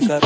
Jamaica, Supreme,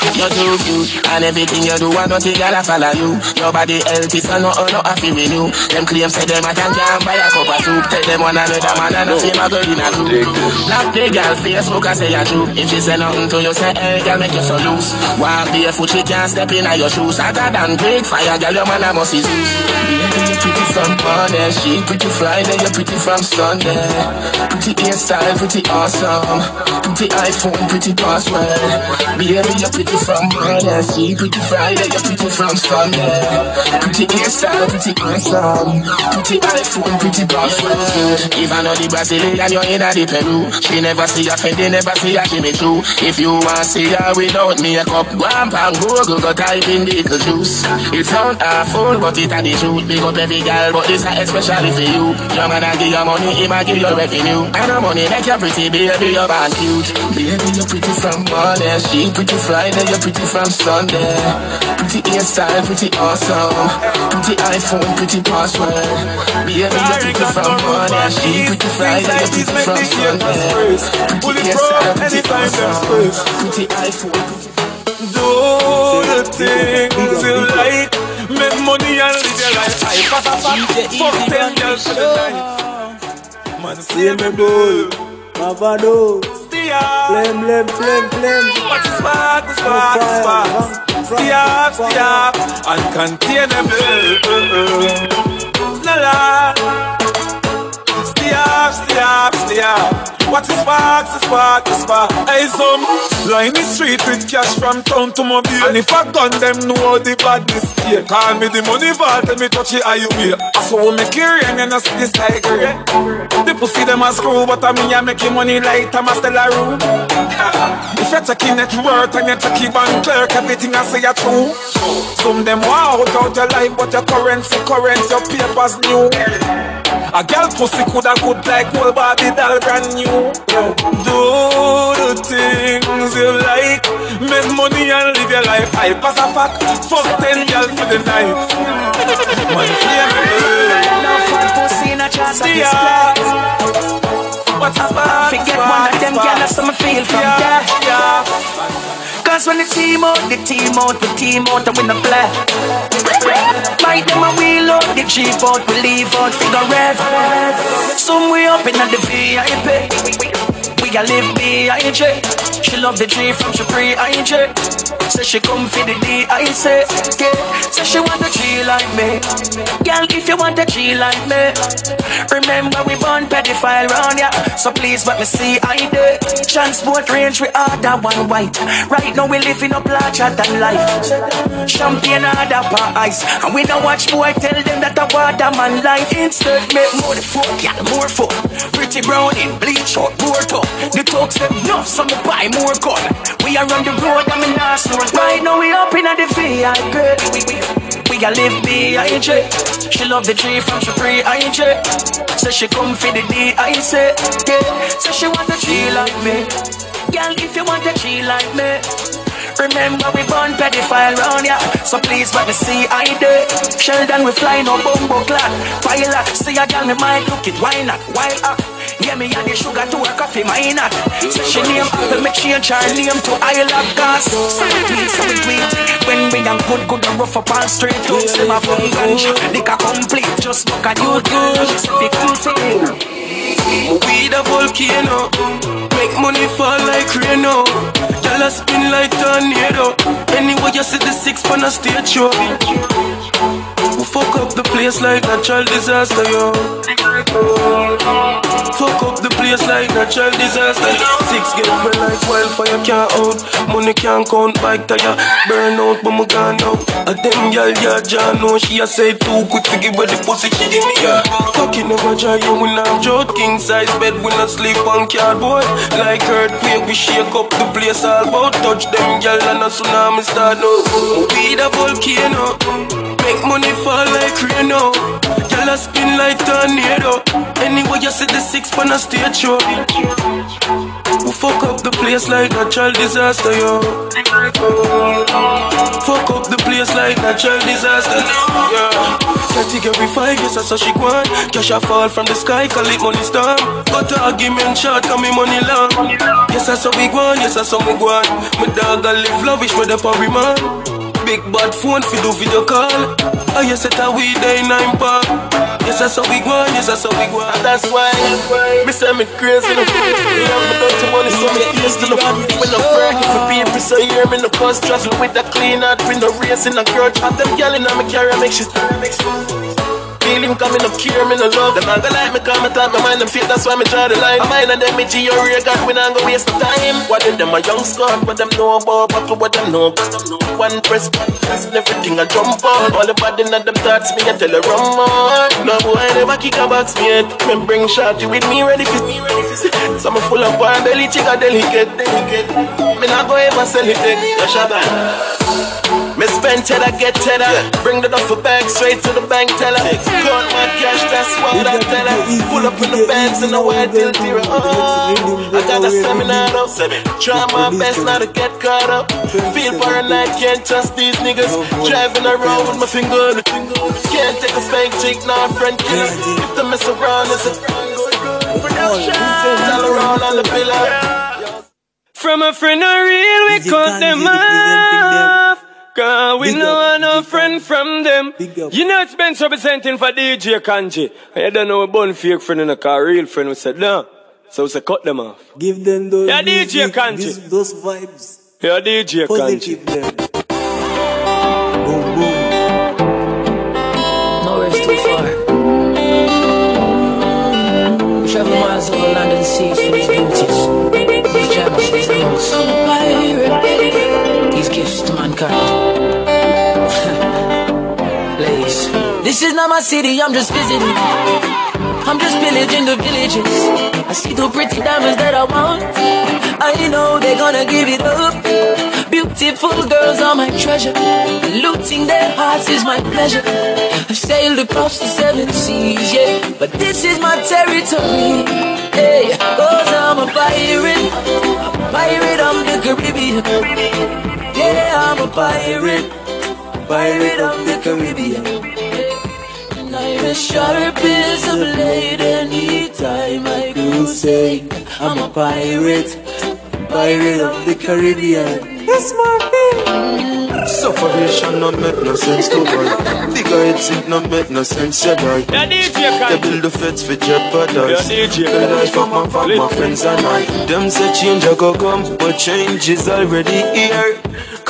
You're too cute, and everything you do, I nothing gotta follow you. Your body healthy, so no, uh, no, I feel renew. Them claims say them a can can buy a cup of soup. Tell them one another man and nothing a girl in a group. Lock the girl Facebook I say a true. If she say nothing to you, say hey, girl make you so loose. Walk barefoot, she can't step in your shoes. Hotter than great fire, girl, your man a must is Baby, you pretty from Monday, she pretty Friday, you're pretty from Sunday. Pretty hairstyle, pretty awesome. Pretty iPhone, pretty password. Baby, you pretty from Monday, she pretty Friday, you pretty from Sunday. Pretty hairstyle, pretty awesome. Pretty iPhone, pretty password. If I know the Brazilian, you're in the Peru. She never see a Fendi, never see a Jimmy Choo. If you want to see her without makeup, go and pan Google, go type in little juice. It sound awful, but it a the truth. Big up every girl, but this a especially for you. Your man a give you money, he a give you revenue. And the money make you pretty, baby, you're cute. Baby, you're pretty from Monday, she pretty Friday, you're pretty from Sunday. Pretty hairstyle, pretty awesome. Pretty iPhone, pretty password. Baby, you're pretty from Monday, she pretty Friday, you're pretty from Sunday. Pretty hairstyle, pretty awesome. Pretty iPhone, pretty Do the things you like. Make money and live your life. I pass a fuck. Fuck ten girls for the night. Man, see me bull. Mavado, Flame, flame, flame, flame. What is spark, the spark, the spark. Stia, stia. Uncontainable. La la. Stia, stia, stia. What is spark, the spark, the spark. Hey, some line the street with cash from town to mobile. And if I gun them know the badness here. Call me the money vault, tell me touch it, how you wear. I saw make it rain, I see this like rain. The pussy them a screw, but I mean I make money like I'm a stellar room. If you're checking net worth and you're checking bank clerk, everything I say are true. Some them wow out your life, but your currency currency, your papers new. A girl pussy coulda good like whole Barbie doll brand new. Do the things you like, make money and live your life. I pass a fuck, fuck ten girl for the night. Man, No fun pussy in a chance of this. What's spark? Forget one of them gyal, that's some feel from there. Yeah, Cause when the team out, the team out, the team out, and we no play. Might them a wheel out, the cheap out, we leave out, figure rev. Some way up in the VIP. We a live B.I.J. She love the G from she pre-I.J. Say she come for the D.I.C. Yeah. Say she want a G like me. Girl, if you want a G like me, remember we born pedophile round ya. So please let me see I did. Transport range we order one white. Right now we living up larger than life. Champagne order per ice, and we don't watch boy tell them that I water man life. Instead make more the fuck, yeah, more fuck. Pretty brown in bleach out, more top. The talks them enough, so me buy more gun. We are on the road, I'm in our store. Right now we up in the VIP. We, we, we a live B.I.J. She love the G from she pre-I.J. Say she come for the D.I.C. Yeah. Say she want a G like me. Girl, if you want a G like me. Remember we born pedophile round ya So please let me see I did Sheldon we fly no bumbo clad Pilot See a girl me might look it Why not? Why up? Yeah me add the sugar to her coffee Why not? So she name Apple me change her name to Isla Gas So we tweet, so we tweet When we young good good and rough up on straight Hooks them a fun ganja Lick a complete Just look at you we cool We the volcano. Make money fall like rain. Girl, I spin like tornado. Anyway, you see the six pan a stage show. We fuck up the place like natural disaster, yo. Fuck up the place like natural disaster. Six get me like wildfire can't out. Money can't count, bike tire burn out, but me gone out. A them girl, yeah, John, no, she a say too quick to give her the pussy, she give me yeah. Fucking never try you when I'm joke. King size bed, we not sleep on cardboard. Like earthquake, we shake up the place all about. Touch them girl and a tsunami start now. We the volcano. Make money fall like rain now. Girl, I spin like tornado. Anyway, you see the six pan a stage show. We fuck up the place like natural disaster, yo. Fuck up the place like natural disaster, yeah. Category five, yes, that's how she want. Cash a fall from the sky, call it money storm. Got a argument short, call me money long. Yes, that's how we go on, yes, that's how we go on. My dog, I live lavish with the party man. Big bad phone fi do video call. Oh yes, it's a we day nine pop. Yes, that's how we go. Yes, that's how we go. on. That's why me say me crazy. No, me have me dirty money, so me used to no. When I'm bragging for people, so you hear me no cause travel with a clean out window racing a girl. Have them gyal inna me carry make she feeling coming up care me no love. Them I go like me come and talk my mind them fit that's why me draw the line. I mind and them me G or God we not go waste the time. What did them a young squad what them know about what to what them know? One press one press and everything I jump on. All the bad in them thoughts me I tell her run on No boy never kick a box me yet Me bring shorty with me ready for me ready for So me full of one belly chica delicate delicate. Me not go ever sell it take a shot me spend cheddar, get cheddar. Bring the duffel bag straight to the bank teller. Count my cash, that's what I tell her. Pull up in the bands in the white till zero. Oh, I got a seminar though. Try my best not to get caught up. Feel paranoid, can't trust these niggas. Driving around with my finger on the finger. Can't take a spank chick, nah, friend killer. If the mess around, it's a production. Tell around on the pillar. From a friend, a real, we DJ cut them Kanye representing them. off. Cause we Big know up, no DJ friend from them. You know it's been representing for DJ Kanji. I don't know a bun fake friend and a car real friend. We said, no. So we said, cut them off. Give them those Yeah, DJ music, Kanji. this- those vibes. Yeah, DJ Kanji. Positive them. Boom, boom. Nowhere's too far. We travel miles over land and seas for these beauties. These gems, these emeralds. These to mankind. This is not my city, I'm just visiting. I'm just pillaging the villages. I see two pretty diamonds that I want. I know they're gonna give it up. Beautiful girls are my treasure. Looting their hearts is my pleasure. I've sailed across the seven seas, yeah. But this is my territory. Hey, cause I'm a pirate. A pirate of the Caribbean. Yeah, I'm a pirate. Pirate of the Caribbean. And I'm as sharp as a blade anytime I crusade. I'm a pirate, pirate of the Caribbean. Yes, Marvin. Sufferation not make no sense to boy. Figure it's it not make no sense, yeah boy. Yeah, DJ They Kanji. build the feds for jeopardize Yeah, DJ. The life of my, of my friends and I Them say change a go come But change is already here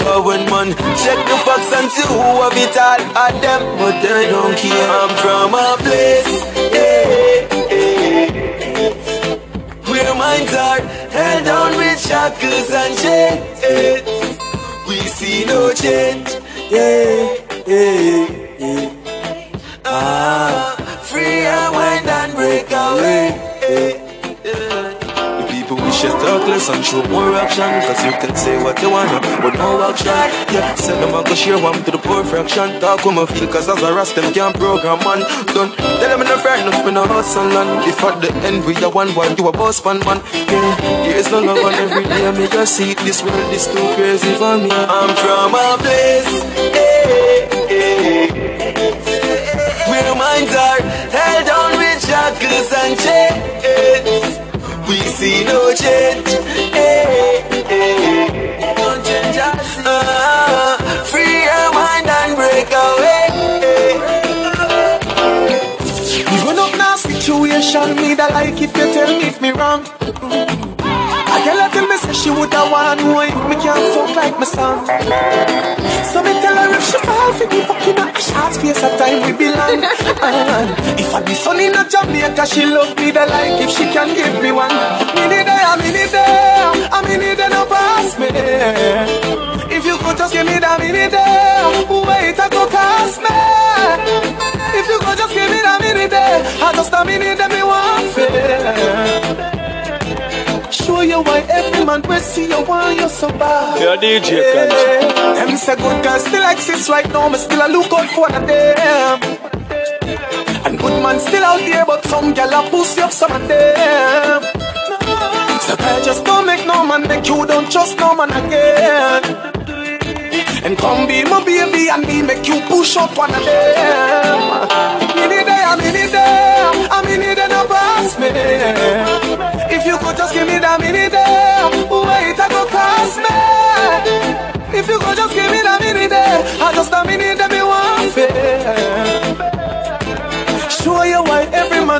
When man. Check the facts and see who have it all. At them But they don't care. I'm from a place Where minds are held down with shackles and chains. We see no change. Ah, free and wind and break away. The people wish you talk less and show more action Cause you can say what you wanna, but no action. Yeah, send them and go share one to the poor fraction. Talk with my feel cause as a rast them can't program man. Done, tell them in the fair enough me no house and land If at the end we are one boy, you a boss man man? Yeah, there's no love on every day me just see this world is too crazy for me. I'm from a place, eh, eh, where minds are held down with shackles and chains. We see no change. Direction. Me that like if you tell me if me wrong. I girl tell me say she woulda want know if me can't fuck like my son. So me tell her if she fall for me fucking a short space of time we belong. And if I be sunny in a Jamaica, she love me the like if she can give me one. Me need there, me need there, I me need there no pass me. If you could just give me that minute there, wait I go cost me. If you could just give me that minute there, I just a minute that me want fair. Show you why every man will see you why you're so bad. You're DJ yeah. Them say good girls still exist right now, me still a look out for them. And good man still out there, but some gal a pussy up some of them. So girl, just don't make no man make you don't trust no man again. And come be my baby and me make you push up one of them. Me need them, me need them, I me need them to pass me. If you could just give me that minute there, wait I go cost me. If you could just give me that minute there, I just a minute that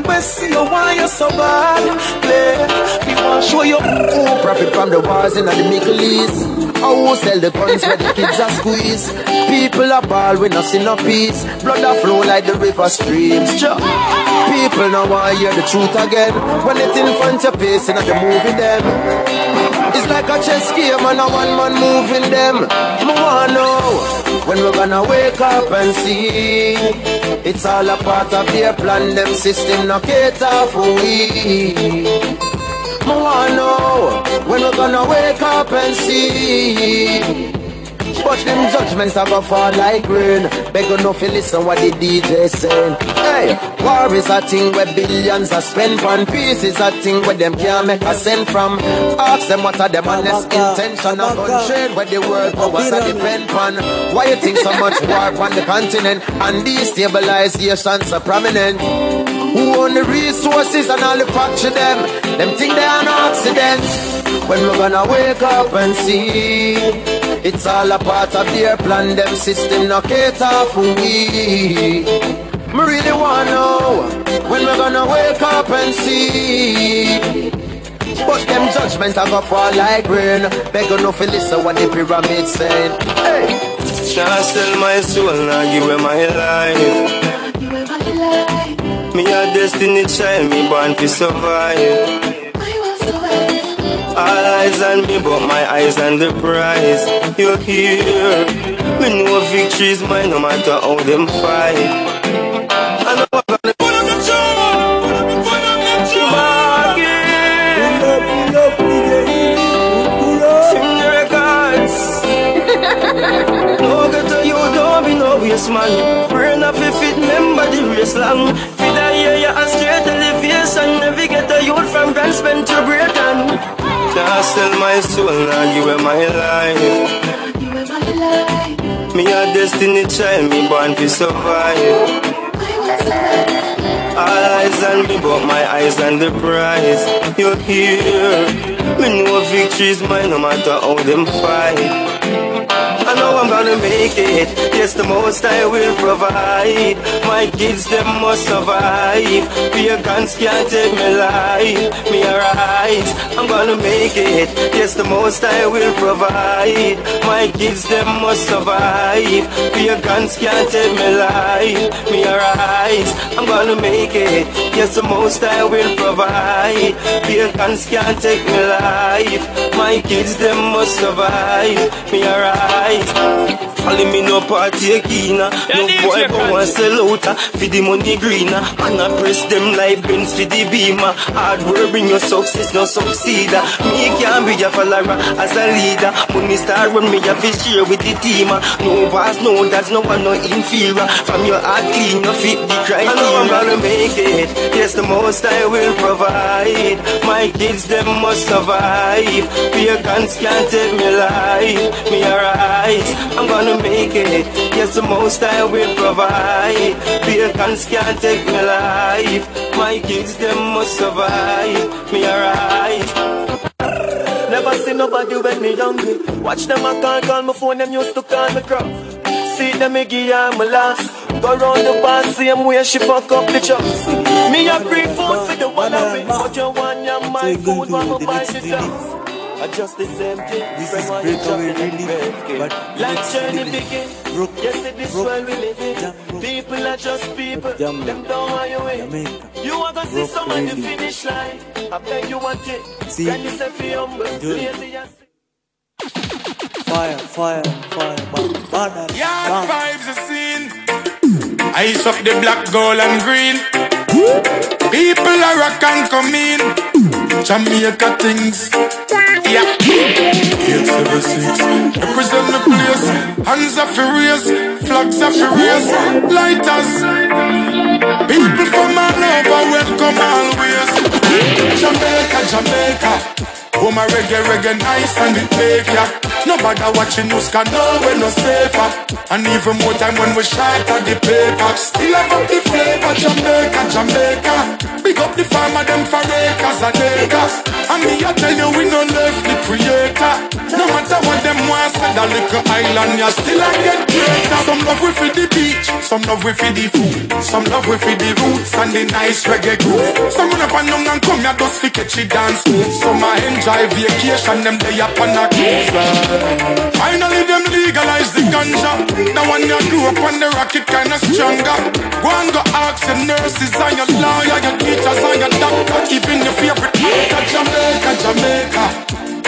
man will see you why you're so bad. Play, me want show you who profit from the wars in the Middle East. Who sell the guns where the kids are squeezed. People are ball with nothing no peace. Blood a flow like the river streams. People now want hear the truth again. When it's in front of your face and the movie them. It's like a chess game and a one man moving them. Me wanna know when we're gonna wake up and see. It's all a part of their plan. Them system no cater for we. Me wanna know when we're gonna wake up and see. But them judgments are gonna fall like rain. Beg enough to listen what the DJ saying. Hey, war is a thing where billions are spent on. Peace is a thing where them can't make a cent from. Ask them what are them honest intention of gun trade where the world powers are depend on. Why you think so much war on the continent and destabilizations are prominent? Who own the resources and all the factory them? Them think they are an accident. When we're gonna wake up and see it's all a part of their plan, them system no cater for we. Me really wanna know when we're gonna wake up and see. But them judgments are gonna fall like rain. Beg enough to listen what the pyramid saying. Hey. Can't sell my soul, now give away my life. Me a destiny child, me born to survive. All eyes on me, but my eyes on the prize. You're here. We know victory's mine, no matter how them fight. I up up up you, waste man. Brain off if it remember the race long. Feed a year, you a straight get a youth from Grand to Britain. Can't sell my soul, now give away my highlight. You are my life. Me a destiny child, me born to survive. All eyes on me, but my eyes on the prize. You're here. Me know victory is mine, no matter how them fight. I know I'm gonna make it. Yes, the most I will provide. My kids, them must survive. Fear guns can't take me life. Me arise, I'm gonna make it. Yes, the most I will provide. My kids, them must survive. Pagans can't take me life. Me arise, I'm gonna make it. Yes, the most I will provide. Fear guns can't take me life. My kids, them must survive. Me arise. Follow me no party kina No boy go and sell out uh, For the money greener. Man I press them like Benz for the beamer. Hard work bring your success no succeed uh. Me can be a follower as a leader. Money start run me a fish share with the team uh. No boss no that's no one no inferior. From your heart clean no fit the criteria. I know I'm gonna make it. Yes the most I will provide. My kids them must survive Pagans can't take me life Me alright I'm gonna make it. Yes, the most I will provide. Pagans can't take my life. My kids, them must survive. Me alright. Never see nobody when me hungry. Watch them I a call, my phone, them used to call me crap. See them, me give my last. Go round the bar, same where she fuck up the chucks. Me a bring food for the one I bring, but you want your my food, to buy drugs. I just the same thing. This Friend is want you breakaway chocolate really, but Life let's journey live begin. Broke, Yes, in this broke, world we live in. jam, broke. People are just people. Jam, Them don't want you in. Jamaica. You are gonna see Broke some the really. finish line. I beg you want it. See? Can you say feel humble? Good. Fire, fire, fire, bad, bad, vibes a scene. Ice up the black, gold and green. People are rock and come in. Jamaica things. Yeah. 876. Represent the place. Hands are furious. Flags are furious. Lighters. People from all over welcome always. Jamaica, Jamaica. Oh my reggae, reggae nice and it make ya. Nobody watching us can know we're no safer. And even more time when we shot at the paper. Still have up the flavor, Jamaica, Jamaica. Big up the farmer, them for acres and acres. And me I tell you we no left the creator. No matter what them want say that little island you still I get greater. Some love we for the beach, some love we for the food. Some love we for the roots and the nice reggae groove. Some run up and down and come here just to catch it dance move Some I enjoy vacation, them day up on a cruise Finally them legalize the ganja. The one you grew up on the rocket kinda stronger. Go and go ask your nurses and your lawyer Your teachers and your doctor. Even your favorite actor Jamaica, Jamaica.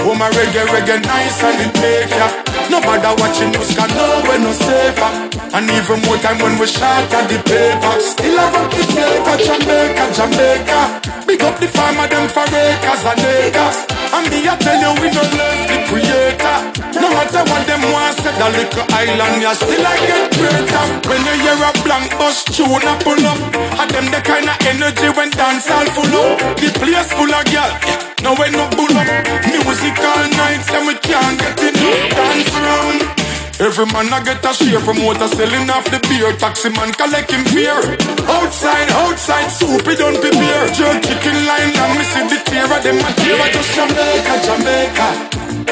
Oh my reggae, reggae nice and it make ya Nobody watching us can know we're no safer. And even more time when we shot at the paper. Still have up the flavor Jamaica, Jamaica. Big up the farmer them for acres and acres And me I tell you we no left the creator. No matter what them want say The little island you still I get greater. When you hear a blank bus tune a pull up. And them the kind of energy when dance all full up. The place full of girl Now when no bull up. Music all night Then we can't get enough dance round Every man I get a share promoter selling off the beer. Taxi man collecting fear. Outside, outside, soup it don't prepare. Jerk chicken line and me see the tear of them I just Jamaica, Jamaica.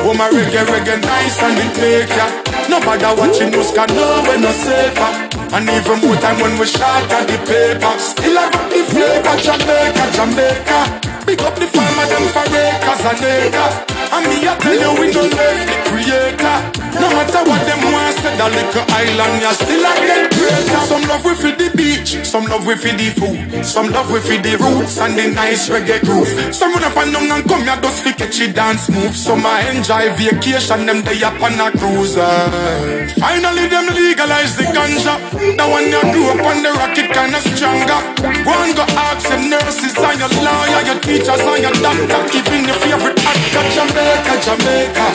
Oh my reggae, reggae nice and it make ya. Nobody watching us can know we're no safer. And even more time when we shot at the paper. Still I got the flavor Jamaica, Jamaica. Big up the farmer them for acres and acres And me I tell you we no left the creator. No matter what them want say the little island ya still I get greater. Some love we the beach, some love we the food. Some love we the roots and the nice reggae groove. Some run up and down and come here just fi catch it dance move. Some I enjoy vacation them day up on a cruise uh. Finally them legalize the ganja. The one you grew up on the rocket kinda stronger. Go and go ask your nurses and your lawyer Your teachers and your doctor. Even your favorite actor Jamaica, Jamaica.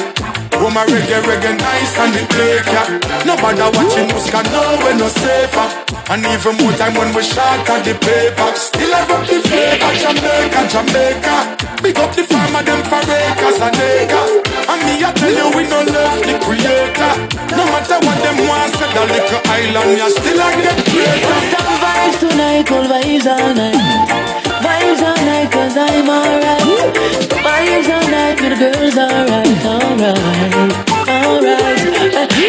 Oh my reggae, reggae nice and it make ya. Nobody watching us can know we're no safer. And even more time when we shot at the paper. Still have up the flavor Jamaica, Jamaica. Big up the farmer them for acres and acres And me I tell you we no love the creator. No matter what them want say the little island ya still I get greater. Some vibes tonight, cool vibes all night. Vibes all night, cause I'm alright. Vibes all night with the girls, alright, alright, alright.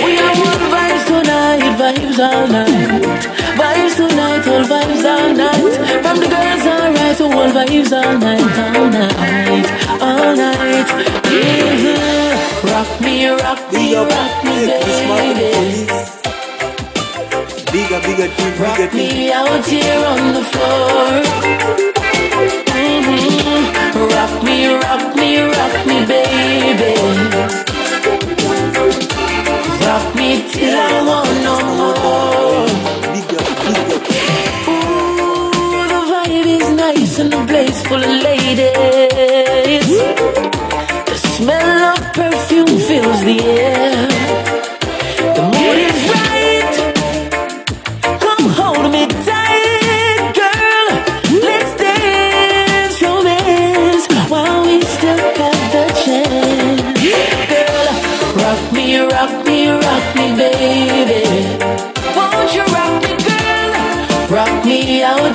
We are one vibes tonight, vibes all night. Vibes tonight, all vibes all night. From the girls, alright, to all vibes all night, all night, all night. Mhm. Rock me, rock me, Big rock me, hey, this man baby. Bigger, bigger team, bigger Rock me out here on the floor. Mhm. Rock me, rock me, rock me, baby. Rock me till I want no more. Ooh, the vibe is nice and the place full of ladies. The smell of perfume fills the air.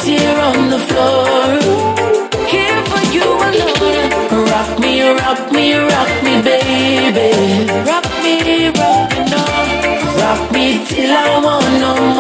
Me here on the floor. Here for you alone. Rock me, rock me, rock me, baby. Rock me, rock me, no. Rock me till I want no more.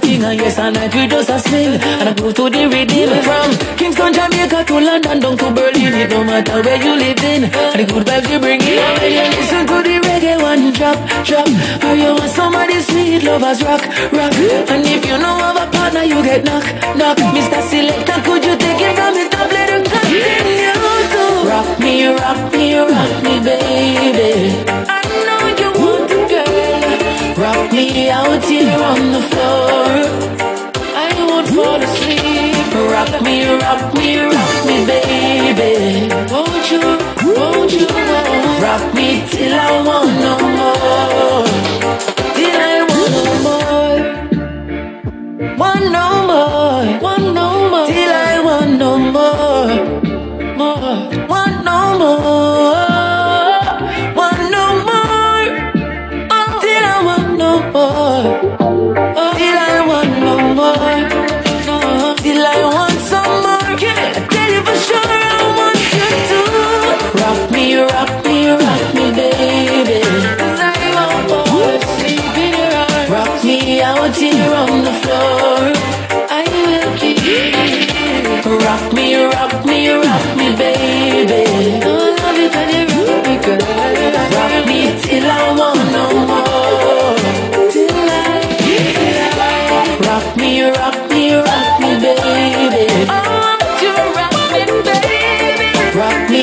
Do them own a thing and yes and night we just a sing and I go to the rhythm from Kingston Jamaica to London down to Berlin. It no matter where you live in. And the good vibes you bring in. You listen to the reggae one drop drop. Or you want somebody sweet lovers rock rock. And if you know of a partner you get knock knock. Mr. Selector could you take it from the top? Let it continue to rock me rock me rock me baby. I know rock me out here on the floor. I won't fall asleep. Rock me rock me rock me baby. Won't you won't you? Rock me till I want no more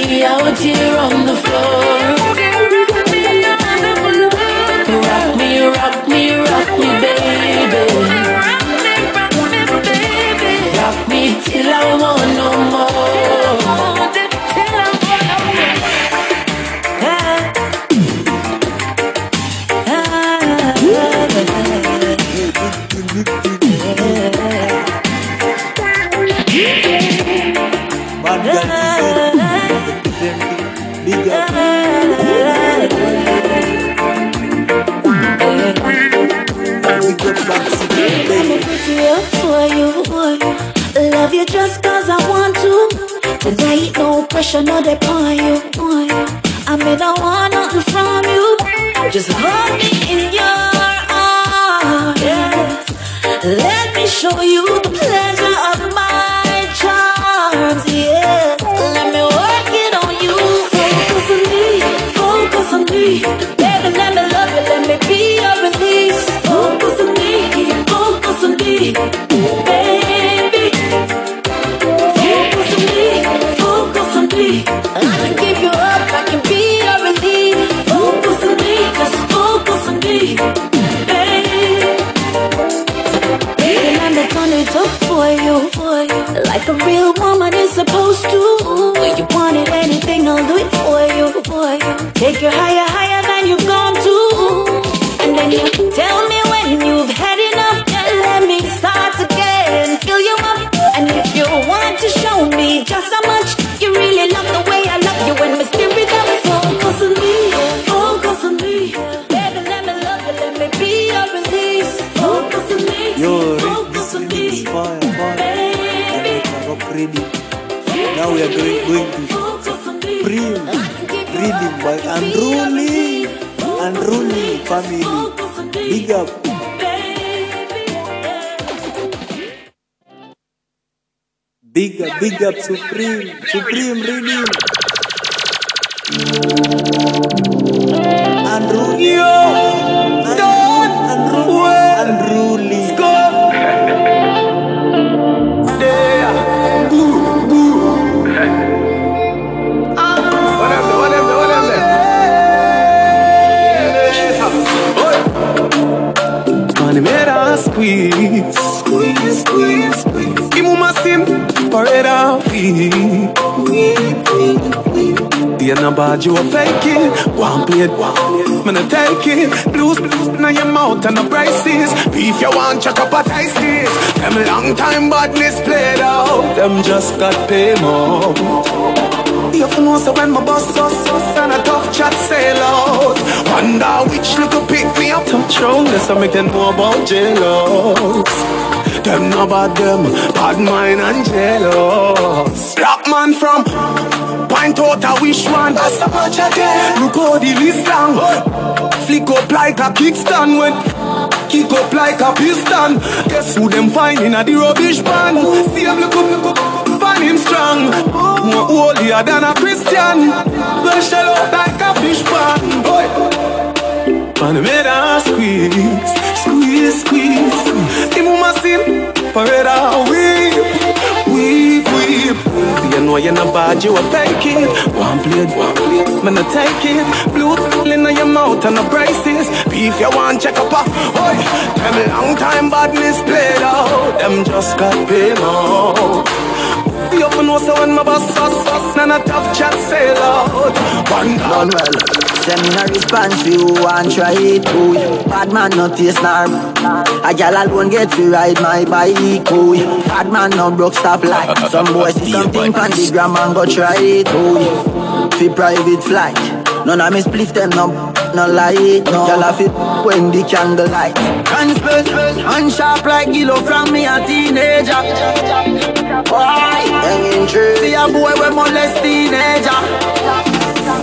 me out here on the floor pressure, no they on you, on you. We are going, going to. Supreme Reading by Unruly. Unruly family. Big up. Big up, big up, Supreme. Supreme Reading. The end bad you a fake it, one plate, one. Man, I take it, blues, blues, in your mouth and the prices. Beef you want, chuck up a taste. Them long time badness played out, them just got paid more. You have to know when my boss so sus and a tough chat sail out Wonder which little pick me up Touch round I make them know about jealous Them no bad them, bad mind and jealous. Black man from Point out a wish one. That's a much again. Look how the list long. Flick up like a kickstand when kick up like a piston. Guess who them finding at the rubbish pan? See him look up, look up, find him strong. More holier than a Christian. Well, shell out like a fish pan. Boy. Man, made a squeeze, parade weep, weep, weep. You know you're not bad, you a take it. One plate, one plate, man, I take it. Blue in your mouth and the braces. Beef, you want check up, oi. Them long time badness played out. Them just got paid out. You up know so when my boss sus sus And a tough chat sail out One Done well Send me a response for you and try it. Too Bad man not taste nor A gal alone get to ride my bike. Too Bad man no broke stop like Some boys see something on the gram and go try it. Too Fi private flight. None of me split them no, no light No. Y'all have it when the candle light Transfer, and sharp like Gillo from me a teenager. Why? Hanging true See a boy we molest teenager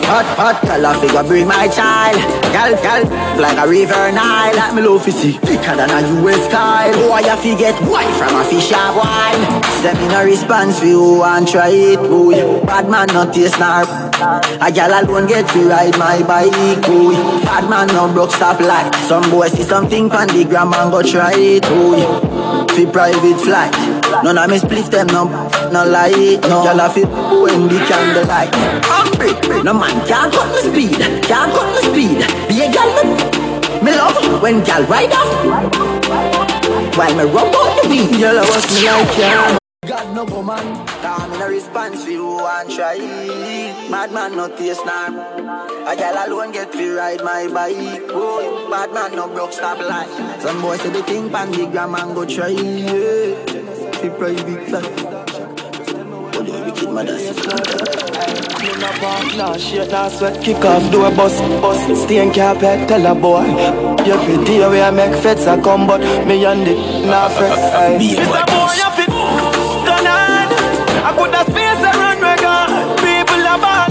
Hot, hot, tell a figure bring my child. Gal, gal, like a river Nile. Like me to see thicker than a US Kyle Boy, I forget why from a fish of wine? Send me no response for you and try it, boy. Bad man not taste nor A gal alone get to ride my bike, boy. Bad man no broke stop like Some boy see something pan the gram and go try it, boy. Fi private flight. None of me split them no, no light. No, gal a fit when the candle light Hungry, no man can't cut the speed, can't cut the speed. Be a gal, me, me love when gal ride off. While me rub out the weed, girl, I was me like ya. God no go man, come in a response for you and try. Mad man no taste now. A gal alone get to ride my bike. Oh, bad man no broke stop light. Some boys say they think pan the gram and go try. Yeah. Fi private flight. Oh, the wicked mother a bar, nah shit, sweat Kick off, do a bus, bus Stain carpet, tell a boy. Deal where I make feds a come But me and the, nah fret. Mr. Boy, you fit. On I could have space a run record People are ball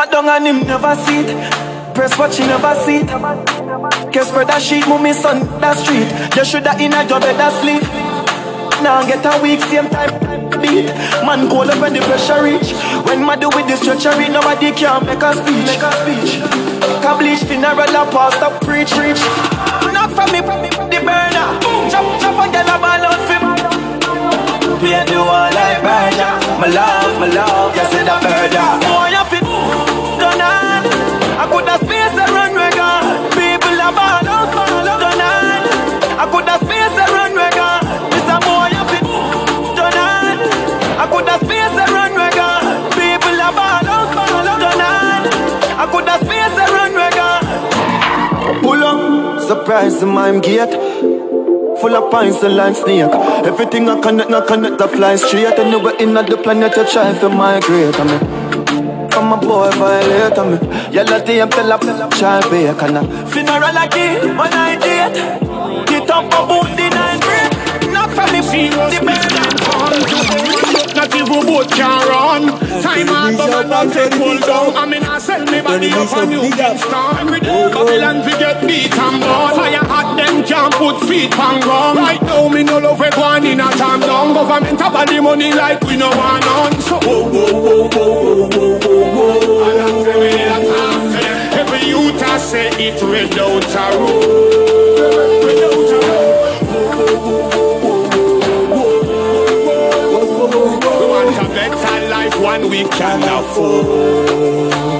Walk down and him never see it. Press what she never see it. Guess for that sheet, move me son that street. You shoulda in a job better sleep. Now get a week same time beat. Man call up when the pressure reach. When man do with the stretchery, nobody can make a speech. Make a speech. Can bleach funeral a pastor preach preach. Not from me, from me, the burner. Chop chop and get a ball out for Paint the wall like burger. My love, my love, you said a murder. Boy, you. I could have space a run record. People are ball out, ball out. On. I could have space a run record. Mr. Boy, you fit done on. I could have space a run record. People are ball out, ball out. On. I could have space a run record. Pull up, surprise the mime gate. Full of pints and line snake Everything I connect, I connect, I fly straight you in the planet, you try to migrate I mean I'm a boy violate me Yellow tape tell up child bacon Funeral again, one night date Get up about the nine break Not from me feel the burden not even boat can run. Time out, but man take hold down. I mean, I sell me body up a new Kingston. Babylon we get beat and born. Fire hot, can't put feet on ground. Right now, me no love everyone in a time down. Government have all the money like we no want none. So, whoa, whoa, whoa, whoa, whoa, whoa, whoa. And I'm telling you that Every youth I say it without a road. Without a. Whoa, whoa, whoa, whoa. better life one we can afford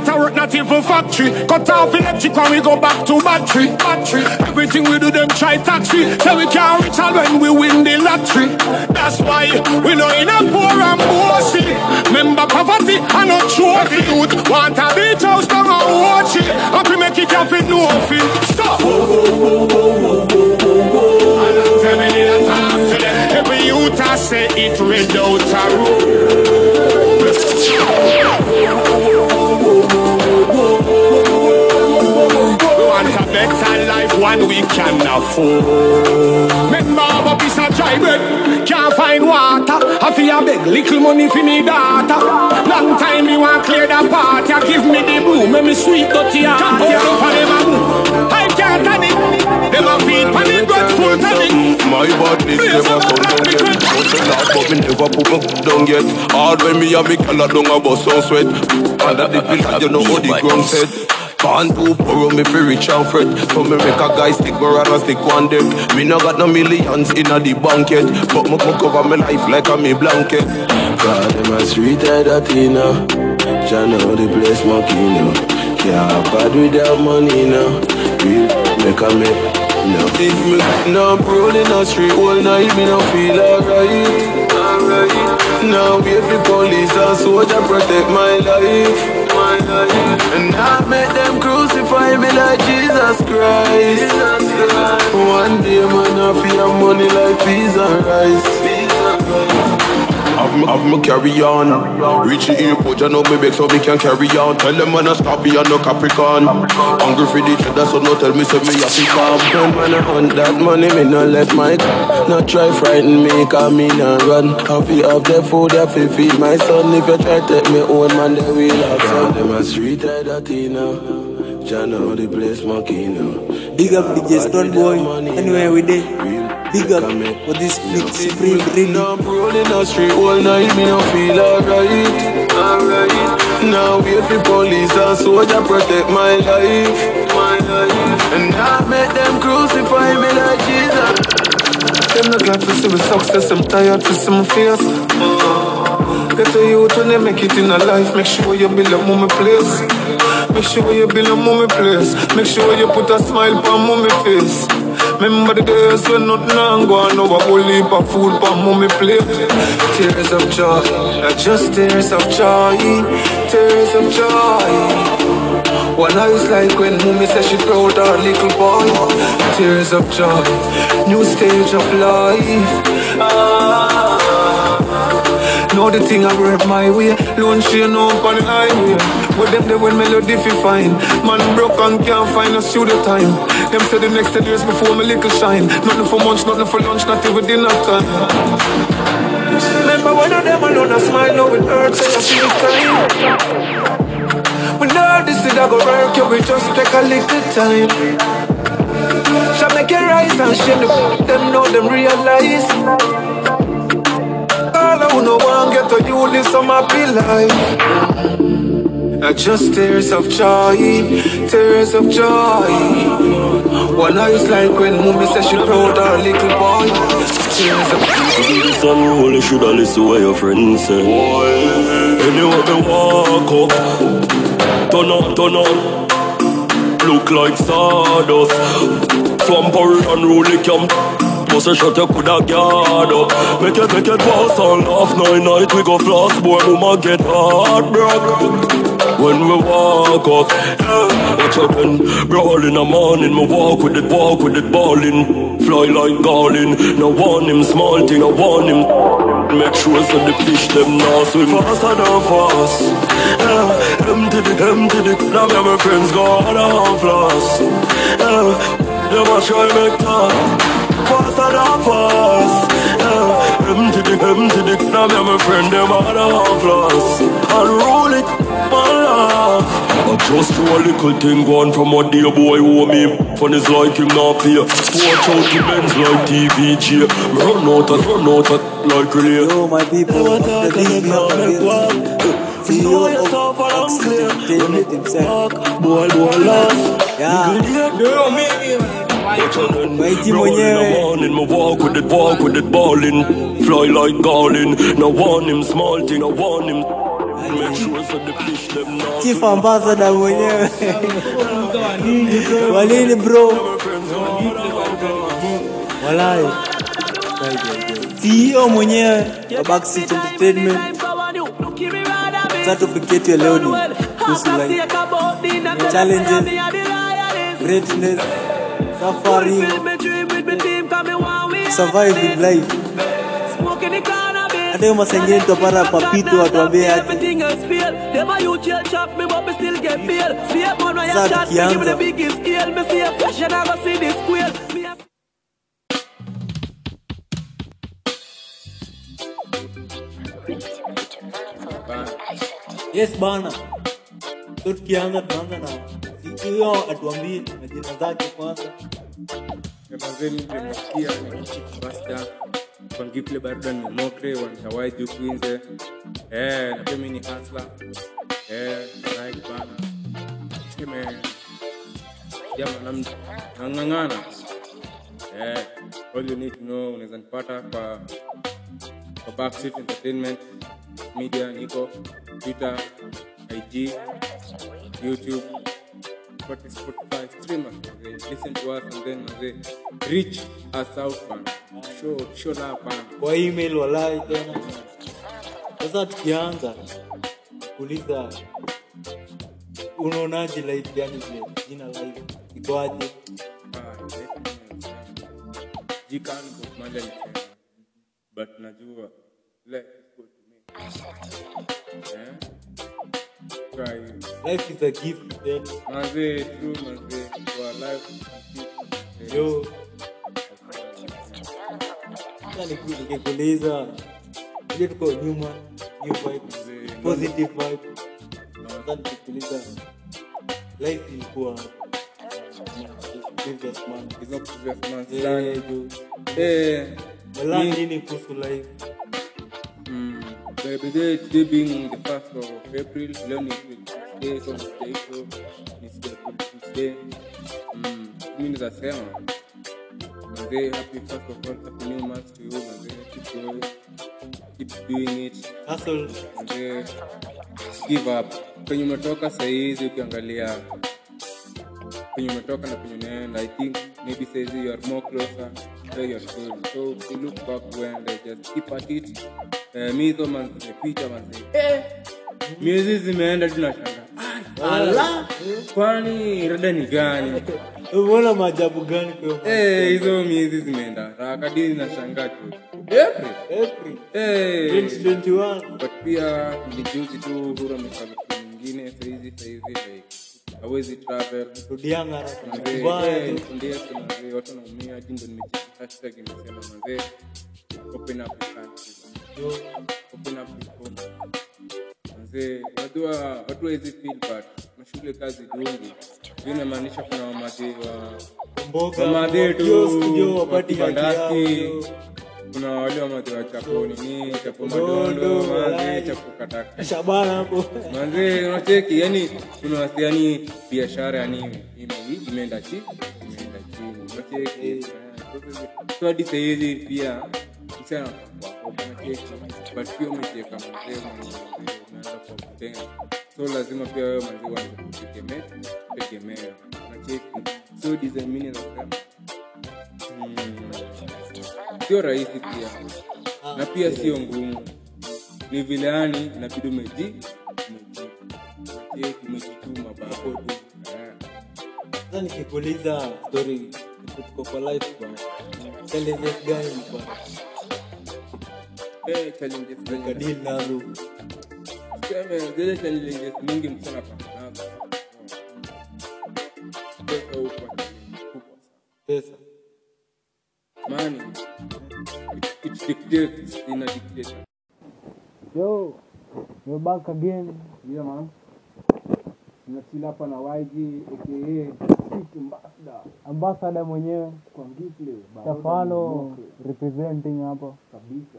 get a work, not even factory. Cut off electric and we go back to battery. Battery. Everything we do, them try taxi. Say we can't reach out when we win the lottery. That's why we know in a poor and bossy. Member poverty and a trophy youth. Want a beach house down and watch it. Happy make it cafe no feel. Stop. Every youth I say it without a rule. I'm telling you that time to them. Every phone. Remember a piece of dry bread, can't find water. I feel a beg little money for me daughter. Long time me want clear the party, give me the boom, make me sweet dirty heart. Can't hold for them a move. I can't stand it. Them a feed for the grateful tonic. My badness never come down yet Bust a laugh but me never put my foot down yet Hard when me and me a down a bust some sweat And that the pillar you know how the ground set Pan too poor me fi rich and fret So me make a guy stick me rather stick one deck Me no got no millions in inna the bank yet But me, me cover me life like a me blanket God, them a street head a Tina Jah know the place monkey now uh. Can't bad without money now Real make a make no. If me now rolling a street all night, me no feel alright. Alright. Now wait for police and soldier protect my life. And I make them crucify me like Jesus Christ. Jesus Christ. One day man I feel money like peas and rice. Have me, have me carry on. Reach the airport, you know me beg so me can carry on. Tell them man a stop me and no Capricorn. Hungry for the cheddar so no tell me say me a sick calm When man a hunt that money me no let my Not try frighten me cause me no run. You have the food I fi feed my son. If you try take me own man they will have some. Them a street a Tina Jah know the place monkey now Big up DJ Stone Boy. Anywhere we day. Big up for this big supreme really. Now I'm rolling a street all night, me no feel alright. Alright. Now wait for police and soldier protect my life. My life. And I make them crucify me like Jesus. Them not glad to see me success, I'm tired to see my face. Get a youth when they make it in a life, make sure you build a mommy place. Make sure you build a mommy place. Make sure you put a smile on mommy face. Remember the days when nothing on go on over whole heap of food on mommy plate. Tears of joy, just tears of joy, tears of joy. One eyes like when mommy said she proud her little boy. Tears of joy, new stage of life. Ah. Know the thing I work my way, lone chain up on the highway. With them there when melody fi find. Man broke and can't find a studio time. Them say the next 10 years before my little shine. Nothing for lunch, nothing for lunch, not even dinner time. Remember when of them alone a smile, now it hurts and I feel crying. We know this is a go work, yeah, we just take a little time. Shall make it rise and shine the them know them realize. I wanna want get to you this happy life. Not just tears of joy, tears of joy. One eyes like when mommy says she proud her little boy. Tears of This unruly shoulda listen what your friends say. Anyway, me walk up, turn up, turn up. Look like sawdust. Swamp or unruly camp. Must a shot you coulda guard up. Make it, make it pass and laugh. Night night we go floss, boy, mama get heartbroken. When we walk up, yeah, watch out then Brawl in the morning, me walk with it, walk with it, balling Fly like garland, no warn him, small thing, I warn him Make sure so the fish them now swim. Faster than fast. Yeah, Empty the, empty the, now me and my friends go on a half loss yeah, Them a try make talk faster than fast yeah, Empty the, empty the, now me and my friend them on a half loss Unroll it, my love I just do a little thing gone from what dear boy owe me Fun is like him not fear Watch out the Benz like TVG Me Run out and run out and like relay Yo, my people, the big up again. CEO of Oxygen Entertainment himself. Boy, boy, lost Yeah. Maiti mwenyewe. morning, me walk mwenyewe Fly like garland No warn him, small thing, him Chief Ambassador mwenyewe. Walini bro. Walai. CEO mwenyewe wa Backseat Entertainment. Sasa topic yetu ya leo ni kuhusu challenges, greatness, safari. Survive life. Hata hiyo masengine papito watuambie Yes bana, tukianza tunaanza na hiyo atuambie majina zake kwanza. Mazeni nimesikia basta pangiple baruda ni mokre wanitawai juu kwinze. Eh na hasla. Eh bana sime nang'ang'ana. Eh all you need to know unaweza nipata kwa kwa backseat entertainment media niko twitter ig youtube Spotify, Spotify us, manze. listen to us and then manze, reach us out man. Show, show love man. kwa email walai tena sasa tukianza kuuliza unaonaje live gani vile jina life ikoaje Jikani kwa ni alisema. But najua life is good to me. Try it. life is a gift then Manze, true manze. Kwa life is a gift. yo nikikuuliza ile tuko nyuma new vibe positive vibe na sasa nikikuuliza life ilikuwa previous month It's not previous month. Eh, Fulani. jo. Wala mi- nini kuhusu life the, the day today being the first of April, ni Tuesday, so ni Tuesday, so ni siku ya Tuesday. Mm, mimi nitasema manze, happy first of all, happy new month to you manze, keep going, keep doing it. Hustle. Manze, give up. Penye umetoka sahizi ukiangalia penye umetoka na penye unaenda, I think maybe sahizi you are more closer where you are going. So if you look back when they just keep at it. Eh, mi hizo manzi zimepita. Eh, miezi zimeenda tunashanga. Ala, kwani rada ni gani? umeona maajabu gani kwa Eh, hizo miezi zimeenda haraka nashangaa tu. April. April. Eh, 2021. but pia nijuzi tu Uhuru amekaa vitu saizi saizi like hawezi travel rudianga. Manze, eh, manze, watu wanaumia hadi nimecheki hashtag imesema manze open up the country open up home unajua watu hawezi feel mashule kazi dungi hiyo inamaanisha kuna wamadhi wa wamadhi tu yao, kuna wale wamadhi wa chapo nini chapo madondo manze chapo kataka Shabana hapo. manze unacheki yani kuna wasi yani biashara yani ime- imeenda chini imeenda chini. Unacheki? Eh, so hadi sahizi pia msichana but so lazima pia wewe maziwa tegemee hmm. sio rahisi pia. Na pia sio ngumu. Ni vileani nabidi umeji umejituma bado. Ukadili nazo. Tuseme, zile challenges mingi anapambana nazo. Pesa huko kubwa Pesa. Money, it- dictates, ina dictate. Yo, you're back again. Yeah, man. Hapa na YG aka Street Ambassador. Ambassador mwenyewe kwa Ngiple. Stefano representing hapa kabisa.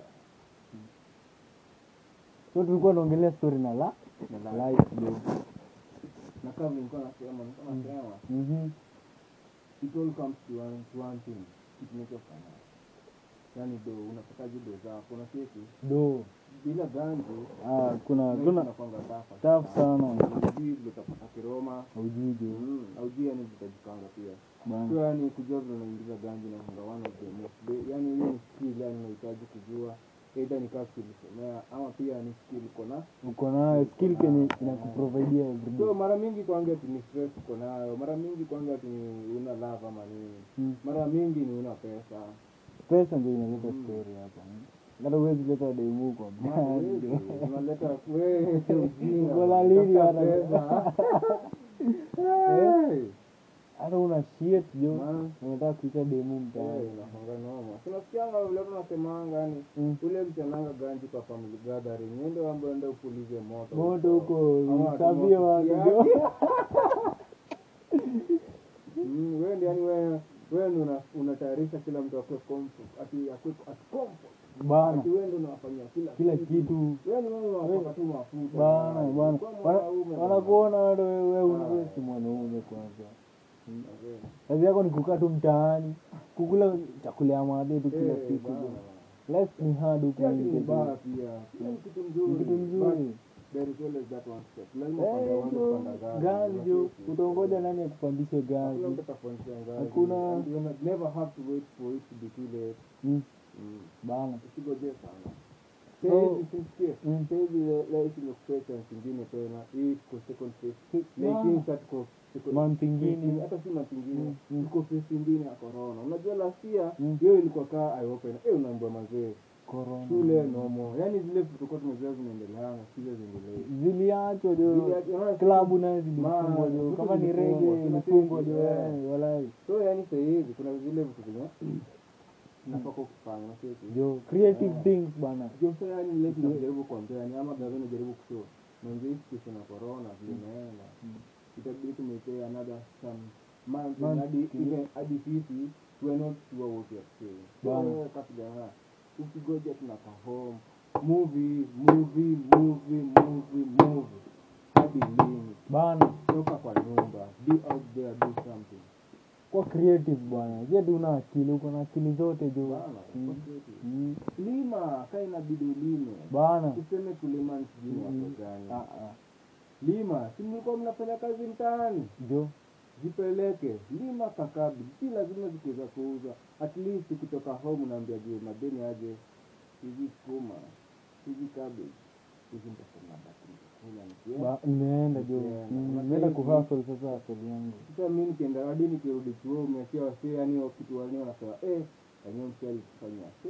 So tulikuwa naongelea story na la na life bro. Na kama nilikuwa nasema nasema mhm. It all comes to one, to one thing. It makes you finance. Yaani do unapataje do zako na kesi? Do bila ganji ah, kuna kuna tafu sana ujui vile utapata kiroma aujui jo aujui yani zitajipanga pia so yani kujua vile unaingiza ganji na hunga one of the most yani hiyo ni skill yani unahitaji kujua either ni kaa skill ama pia ni skill uko na uko nayo skill kenye inakuprovidia everyday so mara mingi kwangu ati ni stress uko nayo mara mingi kwangu ati ni una love ama nini. Mara mingi ni una pesa. Pesa ndio inaleta story hapa. Hata huwezi leta demu kwa unaleta wewe ujinga, hata- pesa. hata una shit jo unataka kuita demu mtaaniunasikianga eh, vile tunasemanga yani mm. ule mchananga ganji kwa family gathering. Ende ambo upulize moto. Moto huko msavie wako wendi yani wewe wewe ndo unatayarisha kila mtu akue comfort ati akue at comfort. Bana. Wewe ndo unawafanyia kila kila kitu. wewe ni unawapa tu mafuta. Bana bana. Wanakuona wewe wewe si mwanaume kwanza kazi yako ni kukaa tu mtaani kukula chakula ya madhe tu kila siku. life ni hard kitu mzuri. Eh, gari jo utongoja nani akupandishe gari? Hakuna mm. bana. Sahizi rahisi ni kupea ingine tena. Hii kwa second Month ingine. Hata si month ingine. Mm, mm. Tuko phase ingine ya corona. Unajua last year Mm. hiyo ilikuwa kaa eye open. Eh, unaambiwa mazee. Shule nomo. Yaani zile tulikuwa tumezoea zinaendeleanga shule ziendelee. ziliachwa jo klabu naye zilifungwa jo kama ni rege ilifungwa jo eh. eh, walai So yani sahizi kuna zile vitu zenye jo creative things bana Ndio sasa yani ile tunajaribu kuambia yani ama gavana jaribu kushow. Mwanzo hii situation ya corona vile imeenda. Itabidi tumepay another some months Months, hadi even hadi sisi we not sure what are saying. so So kapigana ukigoja tuna perform movie movie movie movie movie. Hadi lini bana. Toka kwa nyumba be out there do something. Kwa creative bwana. Je una akili uko na akili zote Bana, Mm. Mm. lima kaa inabidi ulime. Bana. Useme kulima ni sijui Mm. watu gani? Ah, ah. Lima si mlikuwa mnafanya kazi mtaani? Jo zipeleke lima kakabi si lazima zikuweza kuuza at least ukitoka home unaambia je madeni aje? Hizi sukuma hizi cabbage hizi Ba- nimeenda jo. Mm, nimeenda kuhustle sasa hustle yangu. sasa mi nikienda hadi nikirudi chuo umeachia wasee yani wakitu wani wanasema eh msee alitufanyia se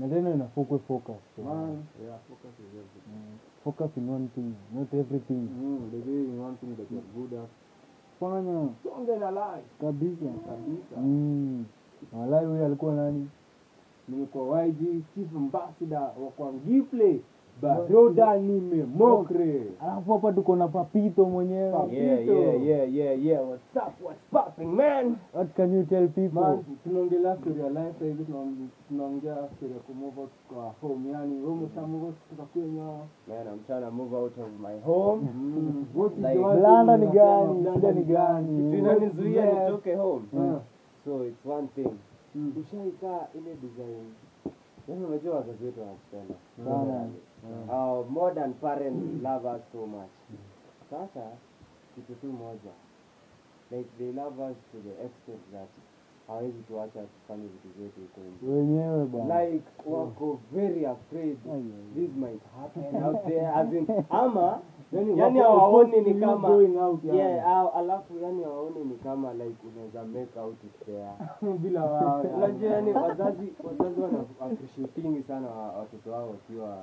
na tena inafukwe focus so. man yeah focus is everything Mm. focus in one thing not everything mm the way you want things that you're good at fanya songe na life kabisa kabisa mm. walai huyo alikuwa nani nimekuwa YG chief ambassador wa kwa Gipley baroda nimemokre alafu hapa tuko na papito mwenyewe Yeah, yeah, yeah, yeah, yeah. What's up? What's popping, man? what can you tell people Man, tunaongelea story ya life sasa hivi tunaong- tunaongea story ya kumove out kwa home yani wewe umesha move out kutoka kwenye Man, I'm trying to move out of my home. What is Like, the blanda ni unasema, gani blanda shida ni gani inanizuia Yes. nitoke home. Mm. So it's one thing. Mm. Ushaikaa ile design. Yaani unajua wazazi wetu wanatupenda. Sana. Our modern parents love us so much. Sasa kitu tu moja. Like they love us to the extent that hawezi tuacha tufanye vitu zetu huko wenyewe bwana. Like wako very afraid Ai, ai, this might happen out there as in ama Yani hawaoni ni kama yeah. Alafu yani hawaoni ni kama like unaweza make out it there bila wao unajua yani. wazazi wazazi wana appreciating sana watoto wao wakiwa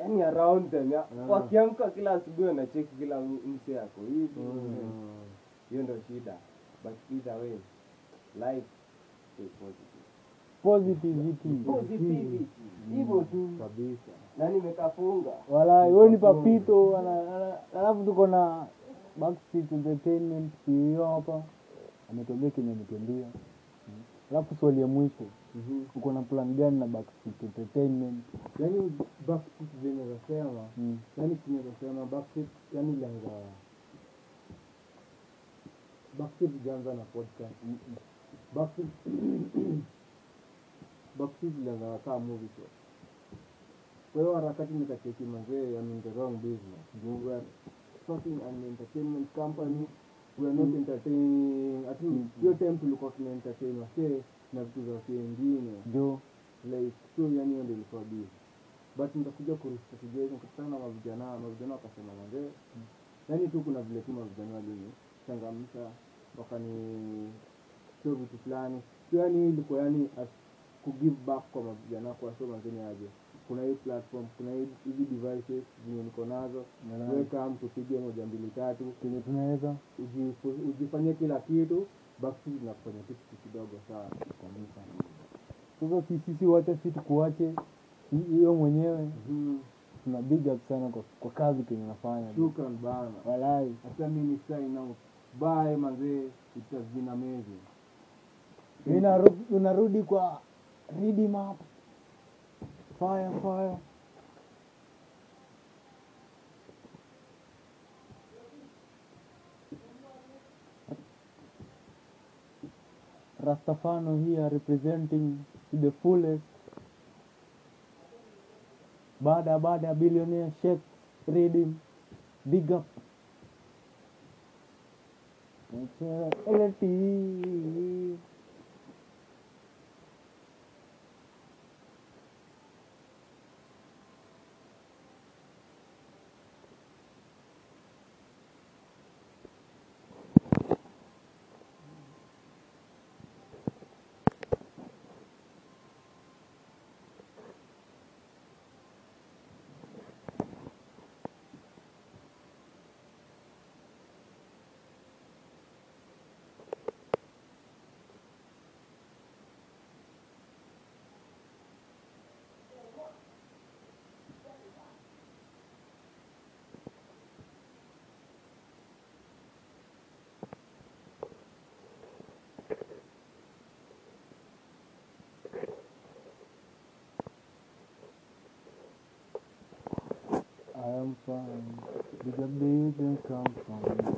yani around them ya, wakiamka kila asubuhi wanacheki kila mse yako hivi. Hiyo ndo shida. But either way life stay positive. Positivity. Positivity. Hivyo tu. Kabisa. Na nimekafunga wala huyo ni papito ana- ana- alafu tuko na backstreet entertainment hiyo hapa. Ametembea kenye Mm. alafu swali ya mwisho uko na plan gani na backstreet entertainment? Yani backstreet venye nasema Mm. yani tunaweza sema backstreet yani ilianza backstreet ilianza na podcast. Backstreet backstreet ilianza kama movie show. Kwa hiyo harakati nikacheki mazee I'm in the wrong business. We were talking an entertainment company. We are not entertaining. At least hiyo time tulikuwa tunaentertain wasee na vitu za wasee wengine. Jo like so yani hiyo ndio ilikuwa busy. But nitakuja kuristatize nikakutana na mavijana mavijana wakasema mazee yani tu kuna vile tu mavijana walinichangamsha wakani sio vitu fulani. So yani ilikuwa yani as ku give back kwa mavijana kwa so mazeni aje. Kuna hii platform kuna hizi devices zenye niko nazo. Weka mtu tupige moja mbili tatu. Kenye tunaweza. Ujifanyie kila kitu basi tunakufanya tu kitu kidogo sawa kabisa sasa si sisi wote si tukuache. Hiyo mwenyewe. Tuna big up sana kwa, kwa kazi kenye nafanya. Shukran bana. Walai. Hata mimi sign out. Bye mazee it has been amazing. Mi unarudi kwa reading map fire fire Ras Stefano here representing to the fullest. Bada Bada billionaire Sheikh reading big up. LT I am fine. Up the can come from.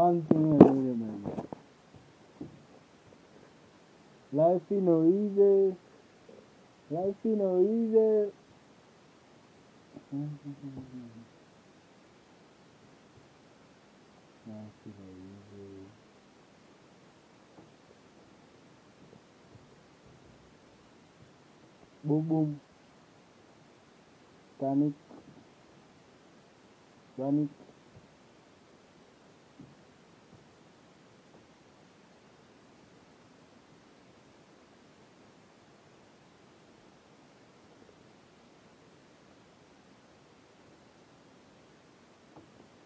One thing I really remember. Life is no easy. Life is no easy. Life is no easy. Boom boom. Panic. Panic.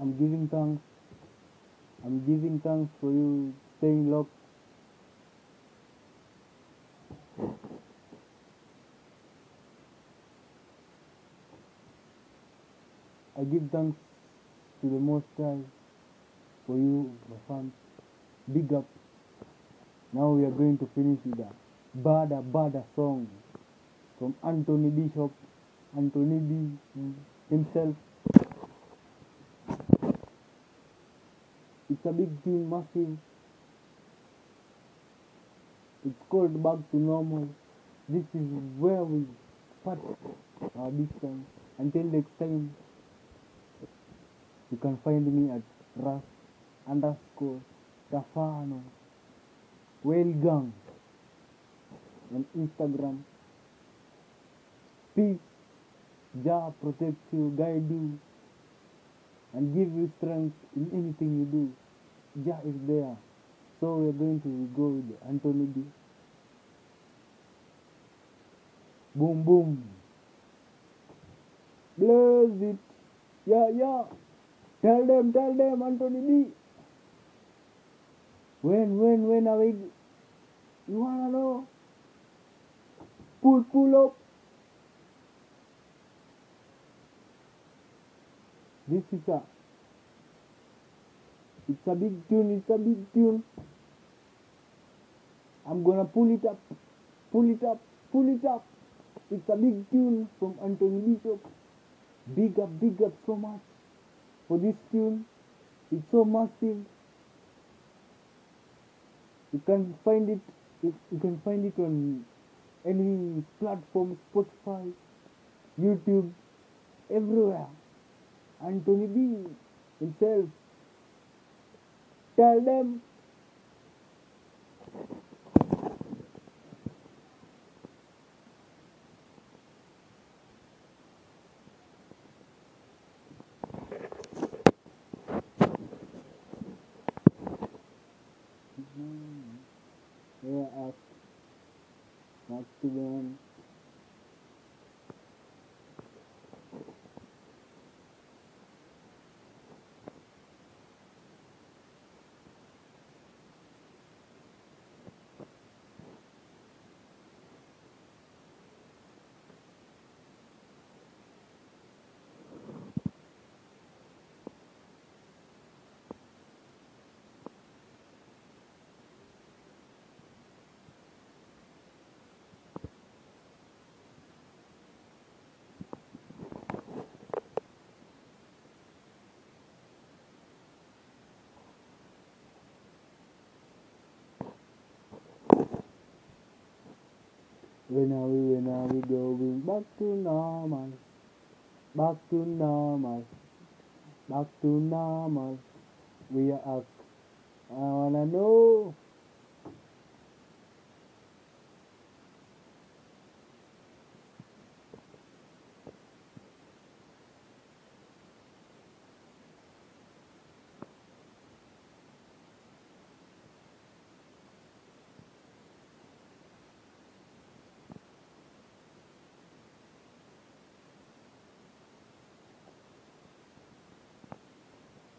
I'm giving thanks. I'm giving thanks for you staying locked. I give thanks to the Most High for you, my fans. Big up. Now we are going to finish with a Bada Bada song from Anthony Bishop, Anthony B himself. A big tune, massive. It's called Back to Normal. This is where we part our distance. Until next time, you can find me at Ras underscore Stefano Whale Gang on Instagram. Peace. Jah protect you, guide you, and give you strength in anything you do. Jah is there. So we're going to go with Anthony B. Boom boom. Bless it. Yeah, yeah. Tell them, tell them, Anthony B. When, when, when are we? You wanna know? Pull, pull up. This is a. It's a big tune. It's a big tune. I'm gonna pull it up, pull it up, pull it up. It's a big tune from Anthony Bishop. Big up, big up so much for this tune. It's so massive. You can find it. You you can find it on any platform, Spotify, YouTube, everywhere. Anthony B himself. Tell them. Yeah, ask. Ask to them. When are we, when are we going back to normal? Back to normal. Back to normal. We are. I wanna know.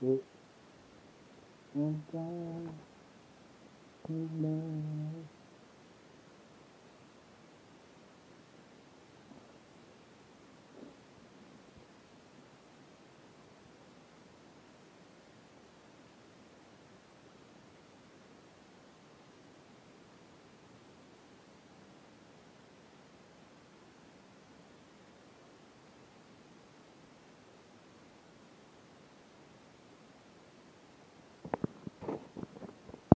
It God, His love.